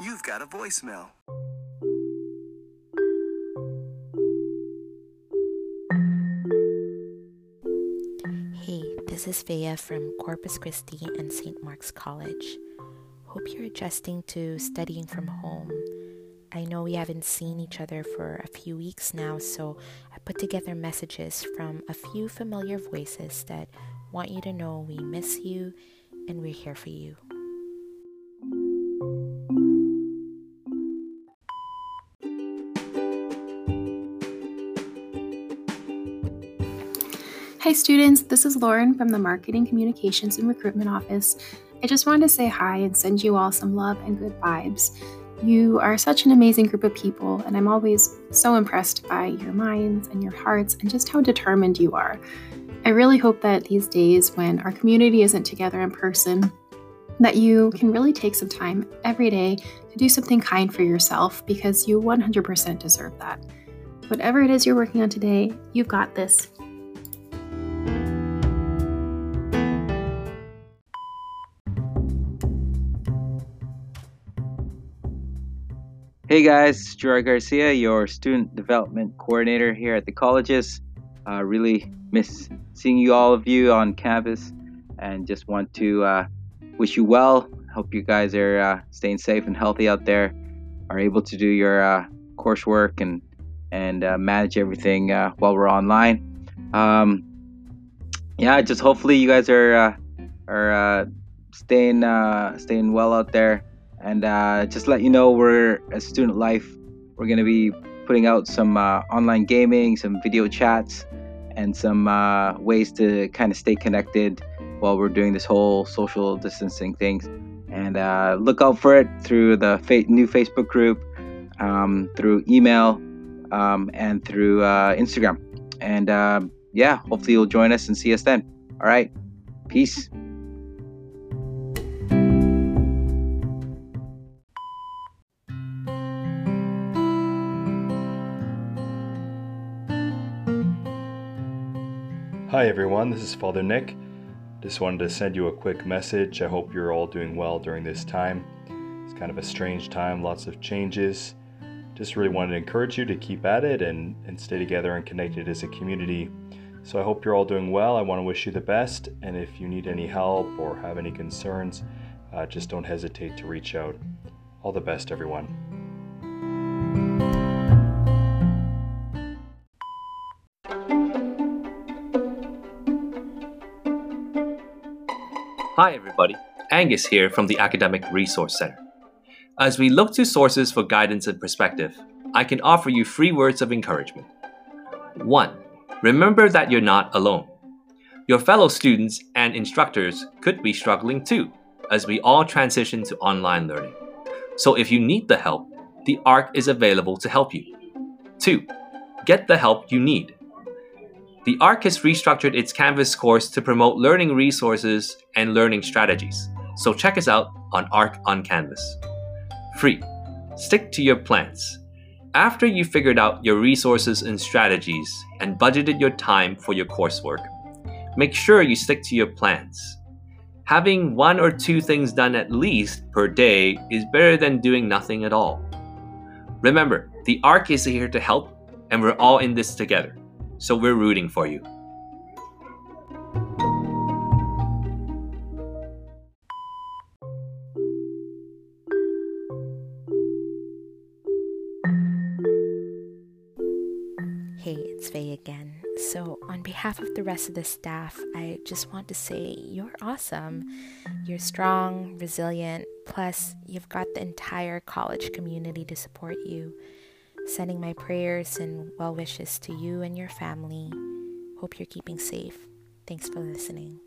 You've got a voicemail. Hey, this is Vea from Corpus Christi and St. Mark's College. Hope you're adjusting to studying from home. I know we haven't seen each other for a few weeks now, so I put together messages from a few familiar voices that want you to know we miss you and we're here for you. Hi, students. This is Lauren from the Marketing, Communications, and Recruitment Office. I just wanted to say hi and send you all some love and good vibes. You are such an amazing group of people, and I'm always so impressed by your minds and your hearts and just how determined you are. I really hope that these days, when our community isn't together in person, that you can really take some time every day to do something kind for yourself because you 100% deserve that. Whatever it is you're working on today, you've got this. Hey guys, Gerard Garcia, your student development coordinator here at the colleges. Uh, really miss seeing you all of you on campus and just want to uh, wish you well. Hope you guys are uh, staying safe and healthy out there, are able to do your uh, coursework and and uh, manage everything uh, while we're online. Um, yeah, just hopefully you guys are are staying staying well out there and uh, just let you know, we're at Student Life. We're going to be putting out some uh, online gaming, some video chats, and some uh, ways to kind of stay connected while we're doing this whole social distancing things. And uh, look out for it through the fa- new Facebook group, um, through email, um, and through uh, Instagram. And uh, yeah, hopefully you'll join us and see us then. All right. Peace. Hi everyone, this is Father Nick. Just wanted to send you a quick message. I hope you're all doing well during this time. It's kind of a strange time, lots of changes. Just really wanted to encourage you to keep at it and, and stay together and connected as a community. So I hope you're all doing well. I want to wish you the best. And if you need any help or have any concerns, uh, just don't hesitate to reach out. All the best, everyone. Hi, everybody. Angus here from the Academic Resource Center. As we look to sources for guidance and perspective, I can offer you three words of encouragement. 1. Remember that you're not alone. Your fellow students and instructors could be struggling too, as we all transition to online learning. So if you need the help, the ARC is available to help you. 2. Get the help you need. The ARC has restructured its Canvas course to promote learning resources and learning strategies. So check us out on ARC on Canvas. 3. Stick to your plans. After you've figured out your resources and strategies and budgeted your time for your coursework, make sure you stick to your plans. Having one or two things done at least per day is better than doing nothing at all. Remember, the ARC is here to help, and we're all in this together so we're rooting for you. Hey, it's Vea again. So, on behalf of the rest of the staff, I just want to say you're awesome. You're strong, resilient, plus, you've got the entire college community to support you. Sending my prayers and well wishes to you and your family. Hope you're keeping safe. Thanks for listening.